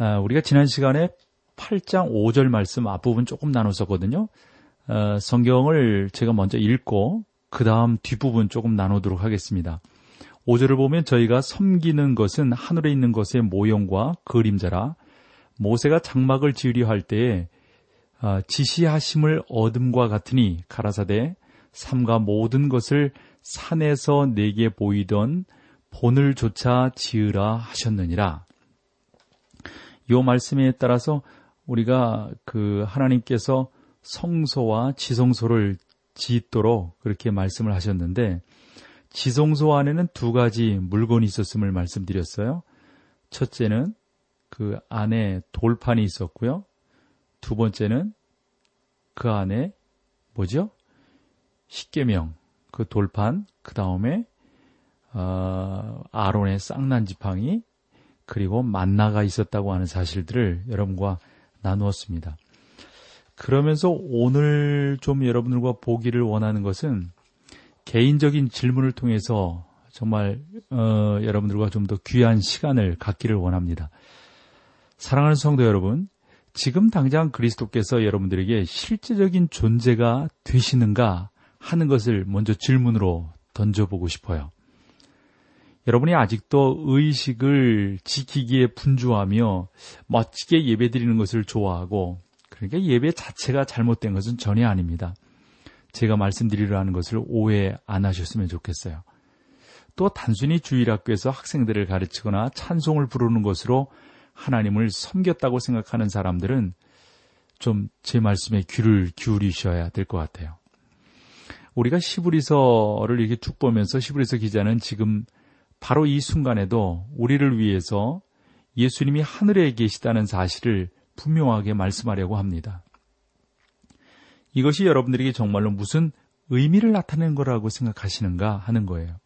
아, 우리가 지난 시간에 8장 5절 말씀 앞부분 조금 나눴었거든요. 어, 성경을 제가 먼저 읽고 그 다음 뒷부분 조금 나누도록 하겠습니다. 5절을 보면 저희가 섬기는 것은 하늘에 있는 것의 모형과 그림자라 모세가 장막을 지으려 할 때에 어, 지시하심을 얻음과 같으니 가라사대 삼가 모든 것을 산에서 내게 보이던 본을 조차 지으라 하셨느니라. 이 말씀에 따라서 우리가 그 하나님께서 성소와 지성소를 짓도록 그렇게 말씀을 하셨는데 지성소 안에는 두 가지 물건이 있었음을 말씀드렸어요. 첫째는 그 안에 돌판이 있었고요. 두 번째는 그 안에 뭐죠? 십계명 그 돌판 그 다음에 어, 아론의 쌍난 지팡이 그리고 만나가 있었다고 하는 사실들을 여러분과 나누었습니다. 그러면서 오늘 좀 여러분들과 보기를 원하는 것은 개인적인 질문을 통해서 정말 어, 여러분들과 좀 더 귀한 시간을 갖기를 원합니다. 사랑하는 성도 여러분, 지금 당장 그리스도께서 여러분들에게 실제적인 존재가 되시는가 하는 것을 먼저 질문으로 던져보고 싶어요. 여러분이 아직도 의식을 지키기에 분주하며 멋지게 예배 드리는 것을 좋아하고 그러니까 예배 자체가 잘못된 것은 전혀 아닙니다. 제가 말씀드리려 하는 것을 오해 안 하셨으면 좋겠어요. 또 단순히 주일학교에서 학생들을 가르치거나 찬송을 부르는 것으로 하나님을 섬겼다고 생각하는 사람들은 좀 제 말씀에 귀를 기울이셔야 될 것 같아요. 우리가 시브리서를 이렇게 쭉 보면서 시브리서 기자는 지금 바로 이 순간에도 우리를 위해서 예수님이 하늘에 계시다는 사실을 분명하게 말씀하려고 합니다. 이것이 여러분들에게 정말로 무슨 의미를 나타낸 거라고 생각하시는가 하는 거예요.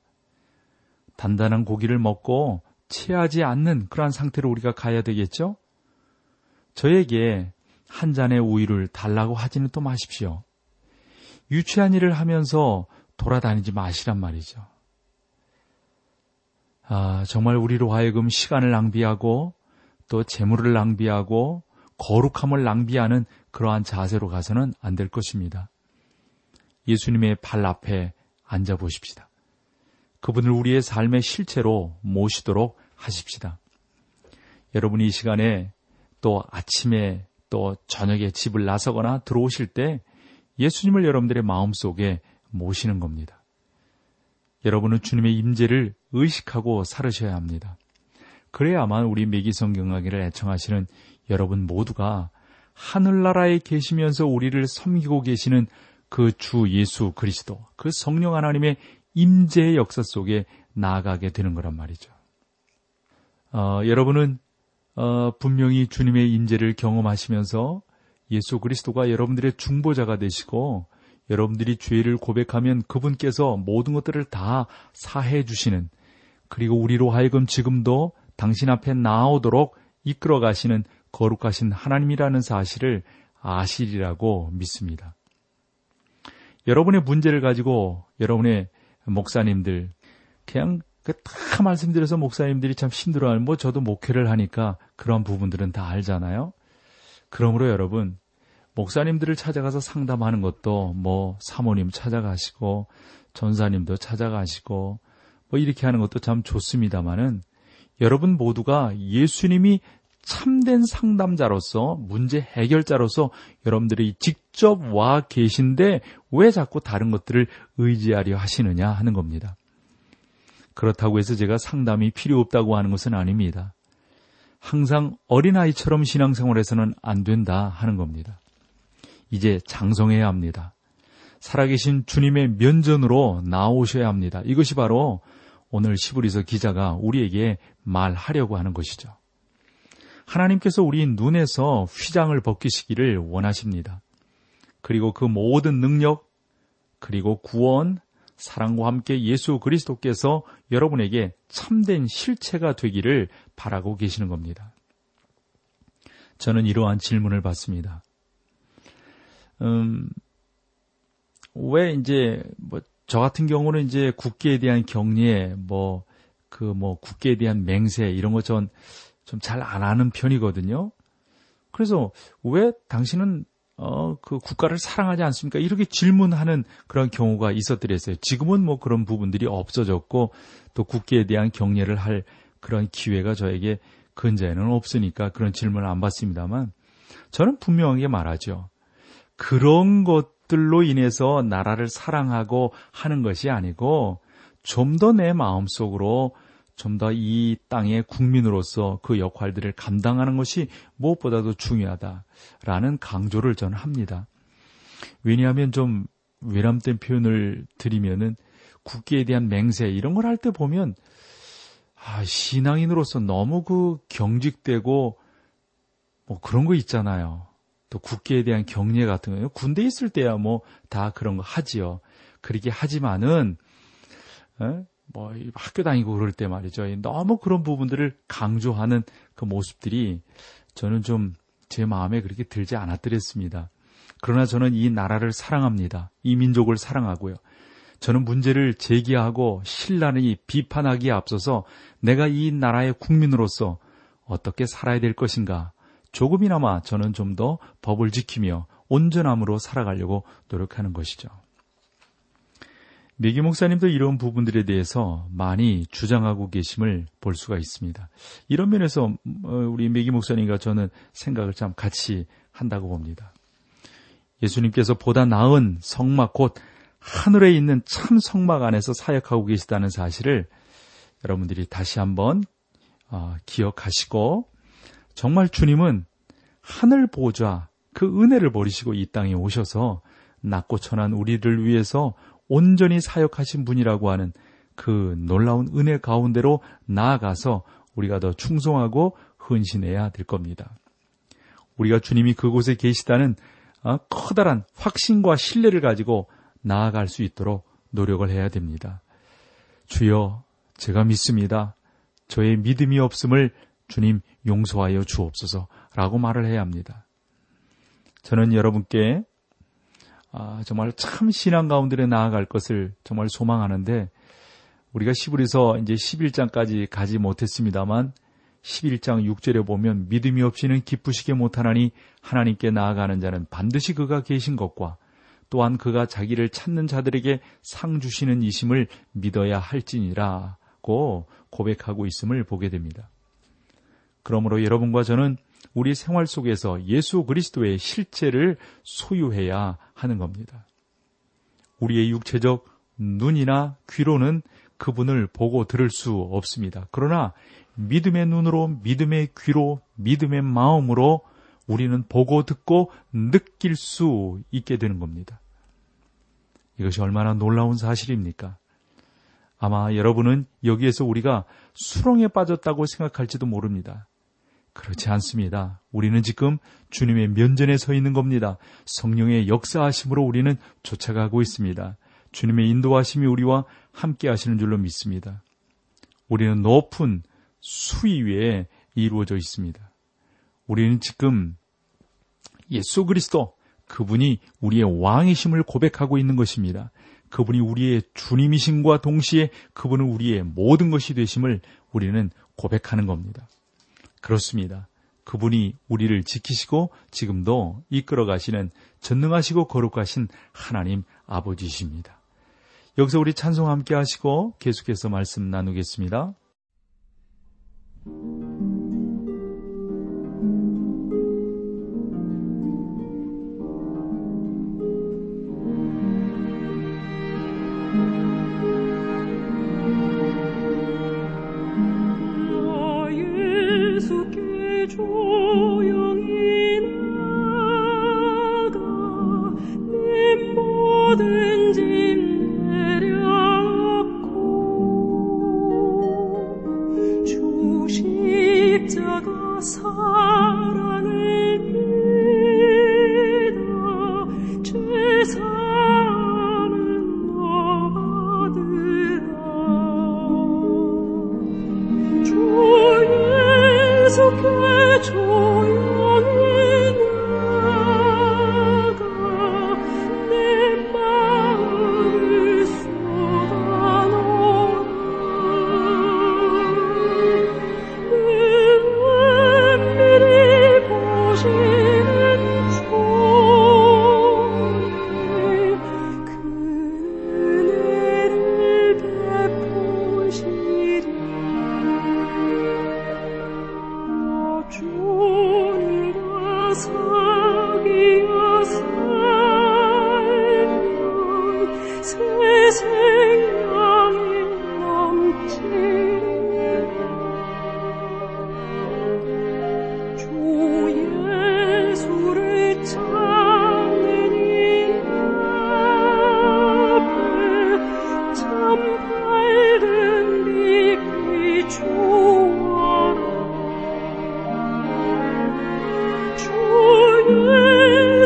단단한 고기를 먹고 체하지 않는 그러한 상태로 우리가 가야 되겠죠? 저에게 한 잔의 우유를 달라고 하지는 또 마십시오. 유치한 일을 하면서 돌아다니지 마시란 말이죠. 아, 정말 우리로 하여금 시간을 낭비하고 또 재물을 낭비하고 거룩함을 낭비하는 그러한 자세로 가서는 안 될 것입니다. 예수님의 발 앞에 앉아 보십시다. 그분을 우리의 삶의 실체로 모시도록 하십시다. 여러분이 이 시간에 또 아침에 또 저녁에 집을 나서거나 들어오실 때 예수님을 여러분들의 마음속에 모시는 겁니다. 여러분은 주님의 임재를 의식하고 살으셔야 합니다. 그래야만 우리 매기성경하기를 애청하시는 여러분 모두가 하늘나라에 계시면서 우리를 섬기고 계시는 그 주 예수 그리스도, 그 성령 하나님의 임재의 역사 속에 나아가게 되는 거란 말이죠. 어, 여러분은 어, 분명히 주님의 임재를 경험하시면서 예수 그리스도가 여러분들의 중보자가 되시고 여러분들이 죄를 고백하면 그분께서 모든 것들을 다 사해 주시는 그리고 우리로 하여금 지금도 당신 앞에 나오도록 이끌어 가시는 거룩하신 하나님이라는 사실을 아시리라고 믿습니다. 여러분의 문제를 가지고 여러분의 목사님들 그냥 그다 말씀드려서 목사님들이 참 힘들어하는 뭐 저도 목회를 하니까 그런 부분들은 다 알잖아요. 그러므로 여러분 목사님들을 찾아가서 상담하는 것도 뭐 사모님 찾아가시고 전사님도 찾아가시고 뭐 이렇게 하는 것도 참 좋습니다만은 여러분 모두가 예수님이 참된 상담자로서 문제 해결자로서 여러분들이 직접 와 계신데 왜 자꾸 다른 것들을 의지하려 하시느냐 하는 겁니다. 그렇다고 해서 제가 상담이 필요 없다고 하는 것은 아닙니다. 항상 어린아이처럼 신앙생활에서는 안 된다 하는 겁니다. 이제 장성해야 합니다. 살아계신 주님의 면전으로 나오셔야 합니다. 이것이 바로 오늘 시브리서 기자가 우리에게 말하려고 하는 것이죠. 하나님께서 우리 눈에서 휘장을 벗기시기를 원하십니다. 그리고 그 모든 능력, 그리고 구원, 사랑과 함께 예수 그리스도께서 여러분에게 참된 실체가 되기를 바라고 계시는 겁니다. 저는 이러한 질문을 받습니다. 음, 왜 이제 뭐 저 같은 경우는 이제 국기에 대한 경례, 뭐 그뭐 뭐 국기에 대한 맹세 이런 것전좀 잘 안 하는 편이거든요. 그래서 왜 당신은 어, 그 국가를 사랑하지 않습니까? 이렇게 질문하는 그런 경우가 있었더랬어요. 지금은 뭐 그런 부분들이 없어졌고 또 국기에 대한 경례를 할 그런 기회가 저에게 근자에는 없으니까 그런 질문을 안 받습니다만 저는 분명하게 말하죠. 그런 것 들로 인해서 나라를 사랑하고 하는 것이 아니고 좀 더 내 마음속으로 좀 더 이 땅의 국민으로서 그 역할들을 감당하는 것이 무엇보다도 중요하다라는 강조를 저는 합니다. 왜냐하면 좀 외람된 표현을 드리면은 국기에 대한 맹세 이런 걸 할 때 보면 아, 신앙인으로서 너무 그 경직되고 뭐 그런 거 있잖아요. 또 국기에 대한 경례 같은 거요. 군대 있을 때야 뭐 다 그런 거 하지요. 그렇게 하지만은 에? 뭐 학교 다니고 그럴 때 말이죠. 너무 그런 부분들을 강조하는 그 모습들이 저는 좀 제 마음에 그렇게 들지 않았더랬습니다. 그러나 저는 이 나라를 사랑합니다. 이 민족을 사랑하고요. 저는 문제를 제기하고 신란히 비판하기에 앞서서 내가 이 나라의 국민으로서 어떻게 살아야 될 것인가 조금이나마 저는 좀 더 법을 지키며 온전함으로 살아가려고 노력하는 것이죠. 미기 목사님도 이런 부분들에 대해서 많이 주장하고 계심을 볼 수가 있습니다. 이런 면에서 어, 우리 미기 목사님과 저는 생각을 참 같이 한다고 봅니다. 예수님께서 보다 나은 성막 곧 하늘에 있는 참 성막 안에서 사역하고 계시다는 사실을 여러분들이 다시 한번 어, 기억하시고 정말 주님은 하늘 보좌 그 은혜를 버리시고 이 땅에 오셔서 낮고 천한 우리를 위해서 온전히 사역하신 분이라고 하는 그 놀라운 은혜 가운데로 나아가서 우리가 더 충성하고 헌신해야 될 겁니다. 우리가 주님이 그곳에 계시다는 어, 커다란 확신과 신뢰를 가지고 나아갈 수 있도록 노력을 해야 됩니다. 주여, 제가 믿습니다. 저의 믿음이 없음을 주님 용서하여 주옵소서 라고 말을 해야 합니다. 저는 여러분께 아, 정말 참 신앙 가운데 나아갈 것을 정말 소망하는데 우리가 시부리서 이제 11장까지 가지 못했습니다만 11장 6절에 보면 믿음이 없이는 기쁘시게 못하나니 하나님께 나아가는 자는 반드시 그가 계신 것과 또한 그가 자기를 찾는 자들에게 상 주시는 이심을 믿어야 할지니라고 고백하고 있음을 보게 됩니다. 그러므로 여러분과 저는 우리 생활 속에서 예수 그리스도의 실체를 소유해야 하는 겁니다. 우리의 육체적 눈이나 귀로는 그분을 보고 들을 수 없습니다. 그러나 믿음의 눈으로, 믿음의 귀로, 믿음의 마음으로 우리는 보고 듣고 느낄 수 있게 되는 겁니다. 이것이 얼마나 놀라운 사실입니까? 아마 여러분은 여기에서 우리가 수렁에 빠졌다고 생각할지도 모릅니다. 그렇지 않습니다. 우리는 지금 주님의 면전에 서 있는 겁니다. 성령의 역사하심으로 우리는 쫓아가고 있습니다. 주님의 인도하심이 우리와 함께 하시는 줄로 믿습니다. 우리는 높은 수위 위에 이루어져 있습니다. 우리는 지금 예수 그리스도 그분이 우리의 왕이심을 고백하고 있는 것입니다. 그분이 우리의 주님이심과 동시에 그분은 우리의 모든 것이 되심을 우리는 고백하는 겁니다. 그렇습니다. 그분이 우리를 지키시고 지금도 이끌어 가시는 전능하시고 거룩하신 하나님 아버지십니다. 여기서 우리 찬송 함께 하시고 계속해서 말씀 나누겠습니다.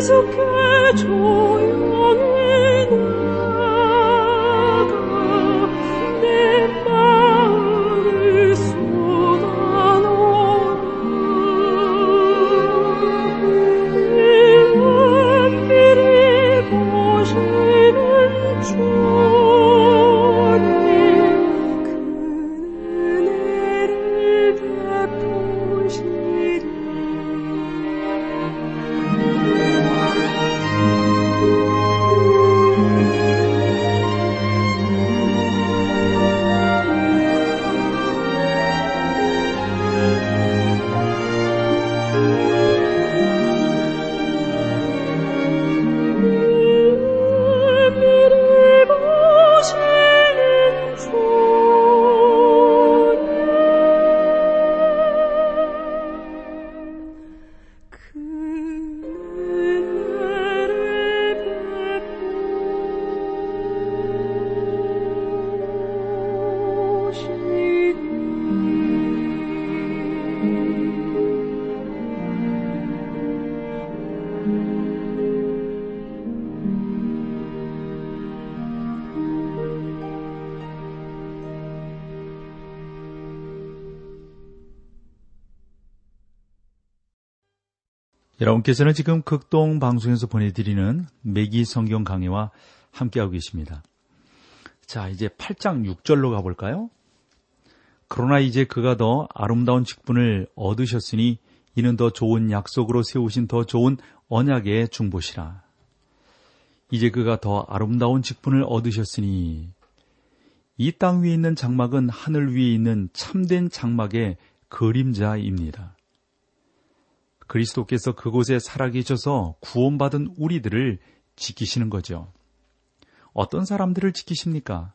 계속해 조용 여러분께서는 지금 극동 방송에서 보내드리는 매기 성경 강의와 함께하고 계십니다. 자, 이제 8장 6절로 가볼까요? 그러나 이제 그가 더 아름다운 직분을 얻으셨으니 이는 더 좋은 약속으로 세우신 더 좋은 언약의 중보시라. 이제 그가 더 아름다운 직분을 얻으셨으니 이 땅 위에 있는 장막은 하늘 위에 있는 참된 장막의 그림자입니다. 그리스도께서 그곳에 살아계셔서 구원받은 우리들을 지키시는 거죠. 어떤 사람들을 지키십니까?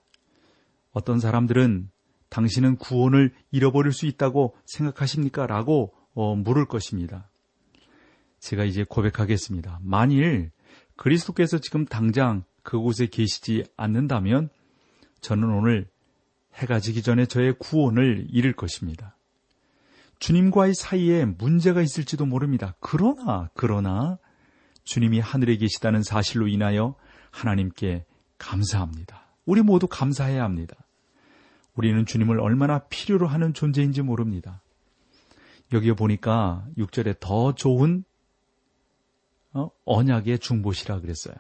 어떤 사람들은 당신은 구원을 잃어버릴 수 있다고 생각하십니까? 라고 어, 물을 것입니다. 제가 이제 고백하겠습니다. 만일 그리스도께서 지금 당장 그곳에 계시지 않는다면 저는 오늘 해가 지기 전에 저의 구원을 잃을 것입니다. 주님과의 사이에 문제가 있을지도 모릅니다. 그러나, 그러나, 주님이 하늘에 계시다는 사실로 인하여 하나님께 감사합니다. 우리 모두 감사해야 합니다. 우리는 주님을 얼마나 필요로 하는 존재인지 모릅니다. 여기 보니까 6절에 더 좋은 어? 언약의 중보시라 그랬어요.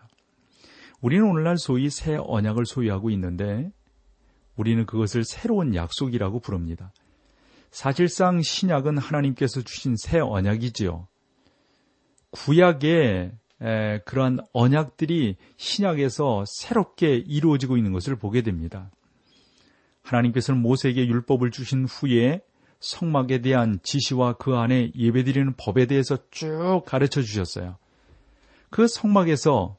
우리는 오늘날 소위 새 언약을 소유하고 있는데 우리는 그것을 새로운 약속이라고 부릅니다. 사실상 신약은 하나님께서 주신 새 언약이지요. 구약의 그러한 언약들이 신약에서 새롭게 이루어지고 있는 것을 보게 됩니다. 하나님께서는 모세에게 율법을 주신 후에 성막에 대한 지시와 그 안에 예배드리는 법에 대해서 쭉 가르쳐 주셨어요. 그 성막에서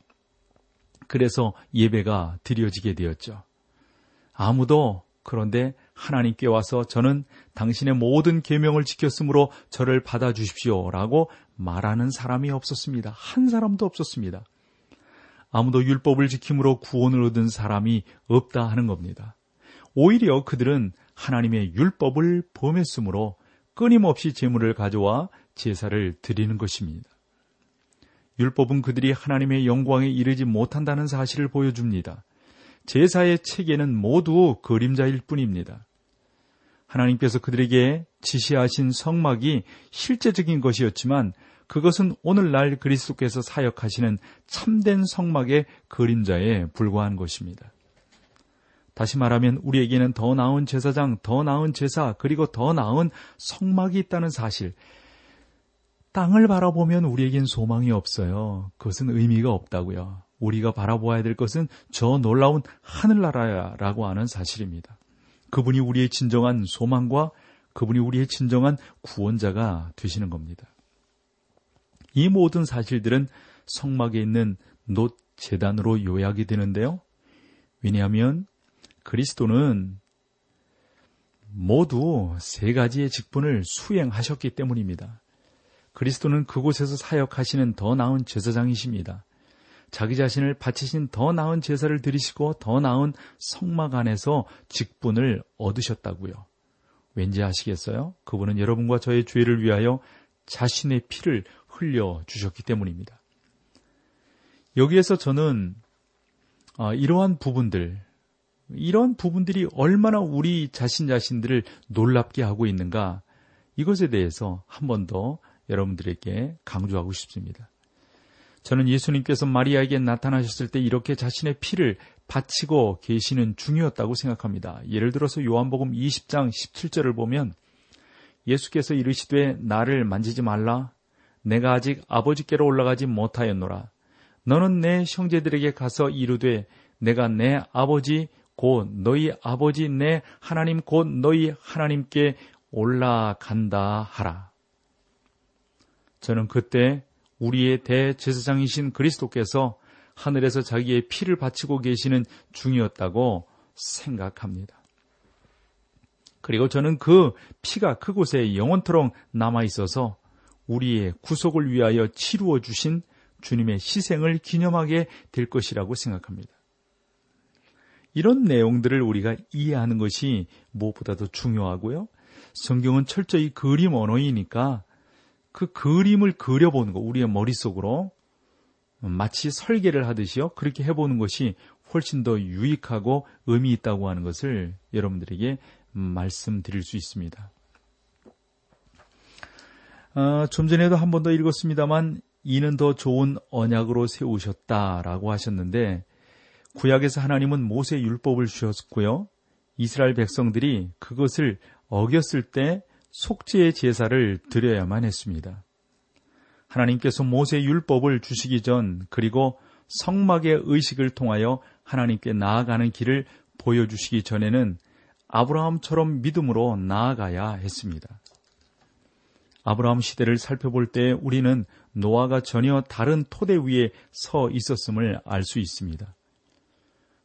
그래서 예배가 드려지게 되었죠. 아무도 그런데 하나님께 와서 저는 당신의 모든 계명을 지켰으므로 저를 받아 주십시오라고 말하는 사람이 없었습니다. 한 사람도 없었습니다. 아무도 율법을 지킴으로 구원을 얻은 사람이 없다 하는 겁니다. 오히려 그들은 하나님의 율법을 범했으므로 끊임없이 제물을 가져와 제사를 드리는 것입니다. 율법은 그들이 하나님의 영광에 이르지 못한다는 사실을 보여줍니다. 제사의 체계는 모두 그림자일 뿐입니다. 하나님께서 그들에게 지시하신 성막이 실제적인 것이었지만 그것은 오늘날 그리스도께서 사역하시는 참된 성막의 그림자에 불과한 것입니다. 다시 말하면 우리에게는 더 나은 제사장, 더 나은 제사, 그리고 더 나은 성막이 있다는 사실. 땅을 바라보면 우리에겐 소망이 없어요. 그것은 의미가 없다고요. 우리가 바라보아야 될 것은 저 놀라운 하늘나라야라고 하는 사실입니다. 그분이 우리의 진정한 소망과 그분이 우리의 진정한 구원자가 되시는 겁니다. 이 모든 사실들은 성막에 있는 놋 재단으로 요약이 되는데요. 왜냐하면 그리스도는 모두 세 가지의 직분을 수행하셨기 때문입니다. 그리스도는 그곳에서 사역하시는 더 나은 제사장이십니다. 자기 자신을 바치신 더 나은 제사를 드리시고 더 나은 성막 안에서 직분을 얻으셨다고요. 왠지 아시겠어요? 그분은 여러분과 저의 죄를 위하여 자신의 피를 흘려 주셨기 때문입니다. 여기에서 저는 아, 이러한 부분들, 이런 부분들이 얼마나 우리 자신 자신들을 놀랍게 하고 있는가 이것에 대해서 한 번 더 여러분들에게 강조하고 싶습니다. 저는 예수님께서 마리아에게 나타나셨을 때 이렇게 자신의 피를 바치고 계시는 중이었다고 생각합니다. 예를 들어서 요한복음 20장 17절을 보면 예수께서 이르시되 나를 만지지 말라 내가 아직 아버지께로 올라가지 못하였노라 너는 내 형제들에게 가서 이르되 내가 내 아버지 곧 너희 아버지 내 하나님 곧 너희 하나님께 올라간다 하라. 저는 그때 우리의 대제사장이신 그리스도께서 하늘에서 자기의 피를 바치고 계시는 중이었다고 생각합니다. 그리고 저는 그 피가 그곳에 영원토록 남아 있어서 우리의 구속을 위하여 치루어 주신 주님의 희생을 기념하게 될 것이라고 생각합니다. 이런 내용들을 우리가 이해하는 것이 무엇보다도 중요하고요. 성경은 철저히 그림 언어이니까 그 그림을 그려보는 거, 우리의 머릿속으로 마치 설계를 하듯이요. 그렇게 해보는 것이 훨씬 더 유익하고 의미 있다고 하는 것을 여러분들에게 말씀드릴 수 있습니다. 어, 좀 전에도 한 번 더 읽었습니다만 이는 더 좋은 언약으로 세우셨다라고 하셨는데 구약에서 하나님은 모세 율법을 주셨고요. 이스라엘 백성들이 그것을 어겼을 때 속죄의 제사를 드려야만 했습니다. 하나님께서 모세 율법을 주시기 전 그리고 성막의 의식을 통하여 하나님께 나아가는 길을 보여주시기 전에는 아브라함처럼 믿음으로 나아가야 했습니다. 아브라함 시대를 살펴볼 때 우리는 노아가 전혀 다른 토대 위에 서 있었음을 알 수 있습니다.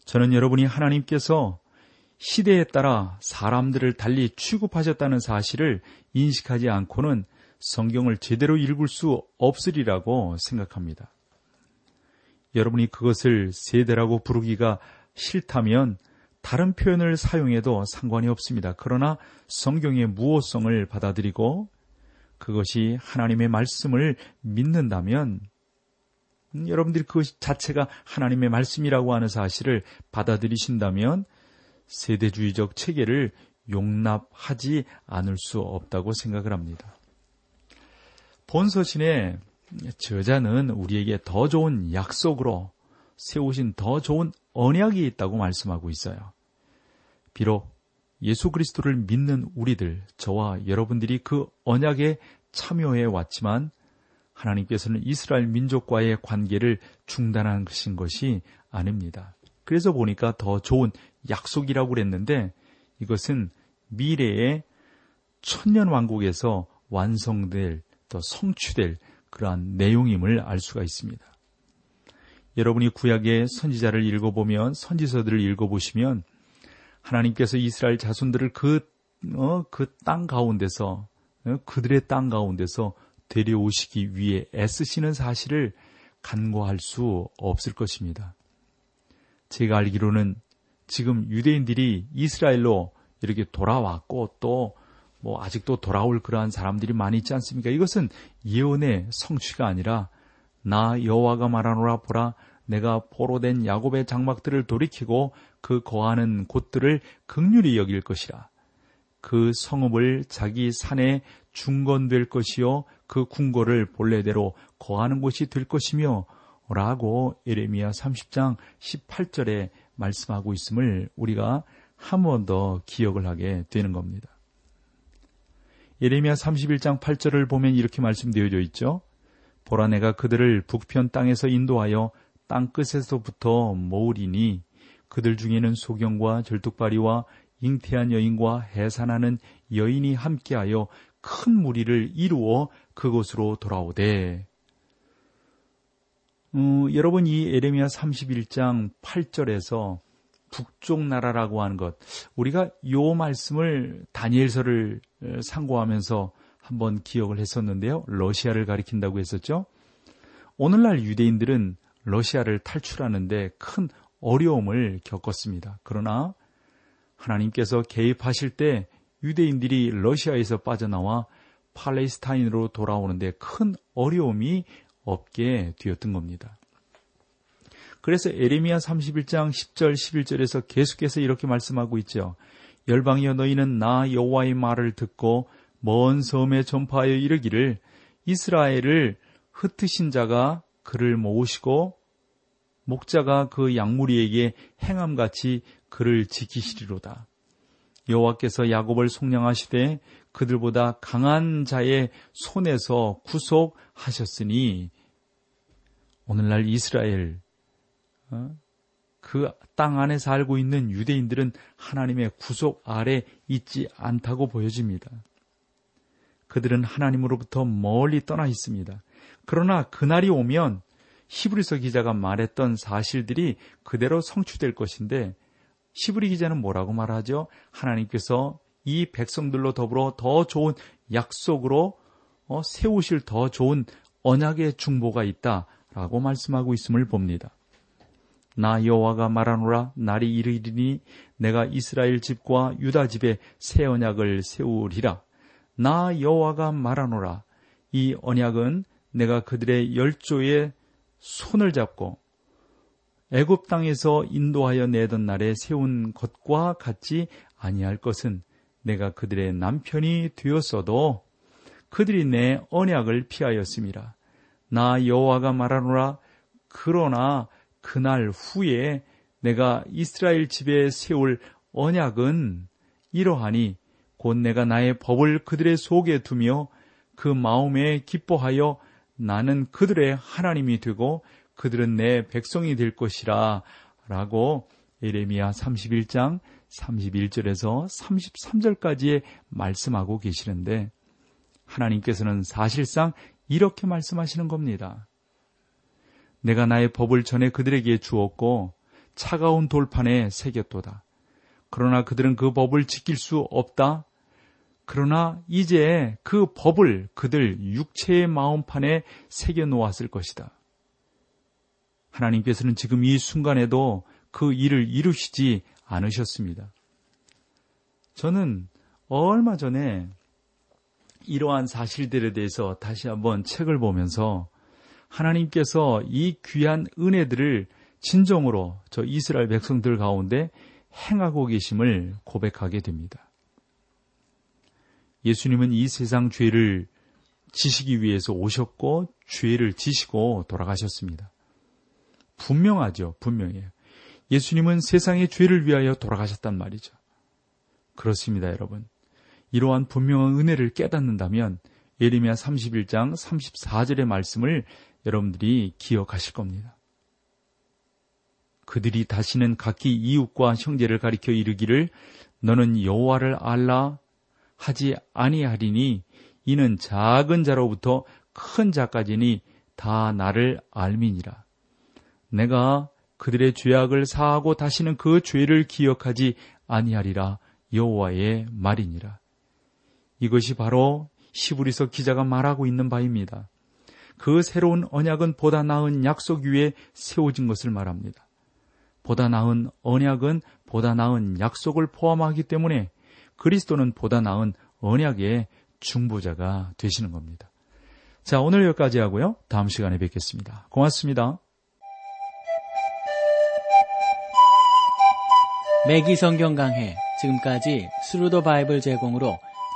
저는 여러분이 하나님께서 시대에 따라 사람들을 달리 취급하셨다는 사실을 인식하지 않고는 성경을 제대로 읽을 수 없으리라고 생각합니다. 여러분이 그것을 세대라고 부르기가 싫다면 다른 표현을 사용해도 상관이 없습니다. 그러나 성경의 무호성을 받아들이고 그것이 하나님의 말씀을 믿는다면 여러분들이 그것 자체가 하나님의 말씀이라고 하는 사실을 받아들이신다면 세대주의적 체계를 용납하지 않을 수 없다고 생각을 합니다. 본서신의 저자는 우리에게 더 좋은 약속으로 세우신 더 좋은 언약이 있다고 말씀하고 있어요. 비록 예수 그리스도를 믿는 우리들, 저와 여러분들이 그 언약에 참여해 왔지만 하나님께서는 이스라엘 민족과의 관계를 것인 것이 아닙니다. 그래서 보니까 더 좋은 약속이라고 그랬는데 이것은 미래의 천년 왕국에서 완성될 또 성취될 그러한 내용임을 알 수가 있습니다. 여러분이 구약의 선지자를 읽어보면 선지서들을 읽어보시면 하나님께서 이스라엘 자손들을 그, 어, 그 땅 가운데서, 어, 그들의 땅 가운데서 데려오시기 위해 애쓰시는 사실을 간과할 수 없을 것입니다. 제가 알기로는 지금 유대인들이 이스라엘로 이렇게 돌아왔고 또 뭐 아직도 돌아올 그러한 사람들이 많이 있지 않습니까? 이것은 예언의 성취가 아니라 나 여호와가 말하노라 보라 내가 포로된 야곱의 장막들을 돌이키고 그 거하는 곳들을 극률히 여길 것이라. 그 성읍을 자기 산에 중건될 것이요 그 궁궐을 본래대로 거하는 곳이 될 것이며 라고 에레미야 30장 18절에 말씀하고 있음을 우리가 한 번 더 기억을 하게 되는 겁니다. 예레미야 31장 8절을 보면 이렇게 말씀되어져 있죠. 보라 내가 그들을 북편 땅에서 인도하여 땅 끝에서부터 모으리니 그들 중에는 소경과 절뚝발이와 잉태한 여인과 해산하는 여인이 함께하여 큰 무리를 이루어 그곳으로 돌아오되 어, 여러분 이 에레미야 31장 8절에서 북쪽 나라라고 하는 것 우리가 요 말씀을 다니엘서를 상고하면서 한번 기억을 했었는데요. 러시아를 가리킨다고 했었죠. 오늘날 유대인들은 러시아를 탈출하는데 큰 어려움을 겪었습니다. 그러나 하나님께서 개입하실 때 유대인들이 러시아에서 빠져나와 팔레스타인으로 돌아오는데 큰 어려움이 없게 되었던 겁니다. 그래서 에레미야 31장 10절 11절에서 계속해서 이렇게 말씀하고 있죠. 열방이여 너희는 나 여호와의 말을 듣고 먼 섬에 전파하여 이르기를 이스라엘을 흩으신 자가 그를 모으시고 목자가 그 양무리에게 행함같이 그를 지키시리로다. 여호와께서 야곱을 속량하시되 그들보다 강한 자의 손에서 구속하셨으니 오늘날 이스라엘 어? 그땅 안에 살고 있는 유대인들은 하나님의 구속 아래 있지 않다고 보여집니다. 그들은 하나님으로부터 멀리 떠나 있습니다. 그러나 그날이 오면 히브리서 기자가 말했던 사실들이 그대로 성취될 것인데 히브리 기자는 뭐라고 말하죠? 하나님께서 이 백성들로 더불어 더 좋은 약속으로 어, 세우실 더 좋은 언약의 중보가 있다 라고 말씀하고 있음을 봅니다. 나 여호와가 말하노라 날이 이르리니 내가 이스라엘 집과 유다 집에 새 언약을 세우리라. 나 여호와가 말하노라 이 언약은 내가 그들의 열조에 손을 잡고 애굽 땅에서 인도하여 내던 날에 세운 것과 같지 아니할 것은 내가 그들의 남편이 되었어도 그들이 내 언약을 피하였습니다. 나 여호와가 말하노라. 그러나 그날 후에 내가 이스라엘 집에 세울 언약은 이러하니 곧 내가 나의 법을 그들의 속에 두며 그 마음에 기뻐하여 나는 그들의 하나님이 되고 그들은 내 백성이 될 것이라. 라고 예레미야 31장 31절에서 33절까지의 말씀하고 계시는데 하나님께서는 사실상 이렇게 말씀하시는 겁니다. 내가 나의 법을 전에 그들에게 주었고 차가운 돌판에 새겼도다. 그러나 그들은 그 법을 지킬 수 없다. 그러나 이제 그 법을 그들 육체의 마음판에 새겨 놓았을 것이다. 하나님께서는 지금 이 순간에도 그 일을 이루시지 않으셨습니다. 저는 얼마 전에 이러한 사실들에 대해서 다시 한번 책을 보면서 하나님께서 이 귀한 은혜들을 진정으로 저 이스라엘 백성들 가운데 행하고 계심을 고백하게 됩니다. 예수님은 이 세상 죄를 지시기 위해서 오셨고 죄를 지시고 돌아가셨습니다. 분명하죠. 분명해요. 예수님은 세상의 죄를 위하여 돌아가셨단 말이죠. 그렇습니다, 여러분. 이러한 분명한 은혜를 깨닫는다면 예레미야 31장 34절의 말씀을 여러분들이 기억하실 겁니다. 그들이 다시는 각기 이웃과 형제를 가리켜 이르기를 너는 여호와를 알라 하지 아니하리니 이는 작은 자로부터 큰 자까지니 다 나를 알미니라. 내가 그들의 죄악을 사하고 다시는 그 죄를 기억하지 아니하리라 여호와의 말이니라. 이것이 바로 시브리서 기자가 말하고 있는 바입니다. 그 새로운 언약은 보다 나은 약속 위에 세워진 것을 말합니다. 보다 나은 언약은 보다 나은 약속을 포함하기 때문에 그리스도는 보다 나은 언약의 중보자가 되시는 겁니다. 자, 오늘 여기까지 하고요. 다음 시간에 뵙겠습니다. 고맙습니다. 매기 성경 강해 지금까지 Thru the Bible 제공으로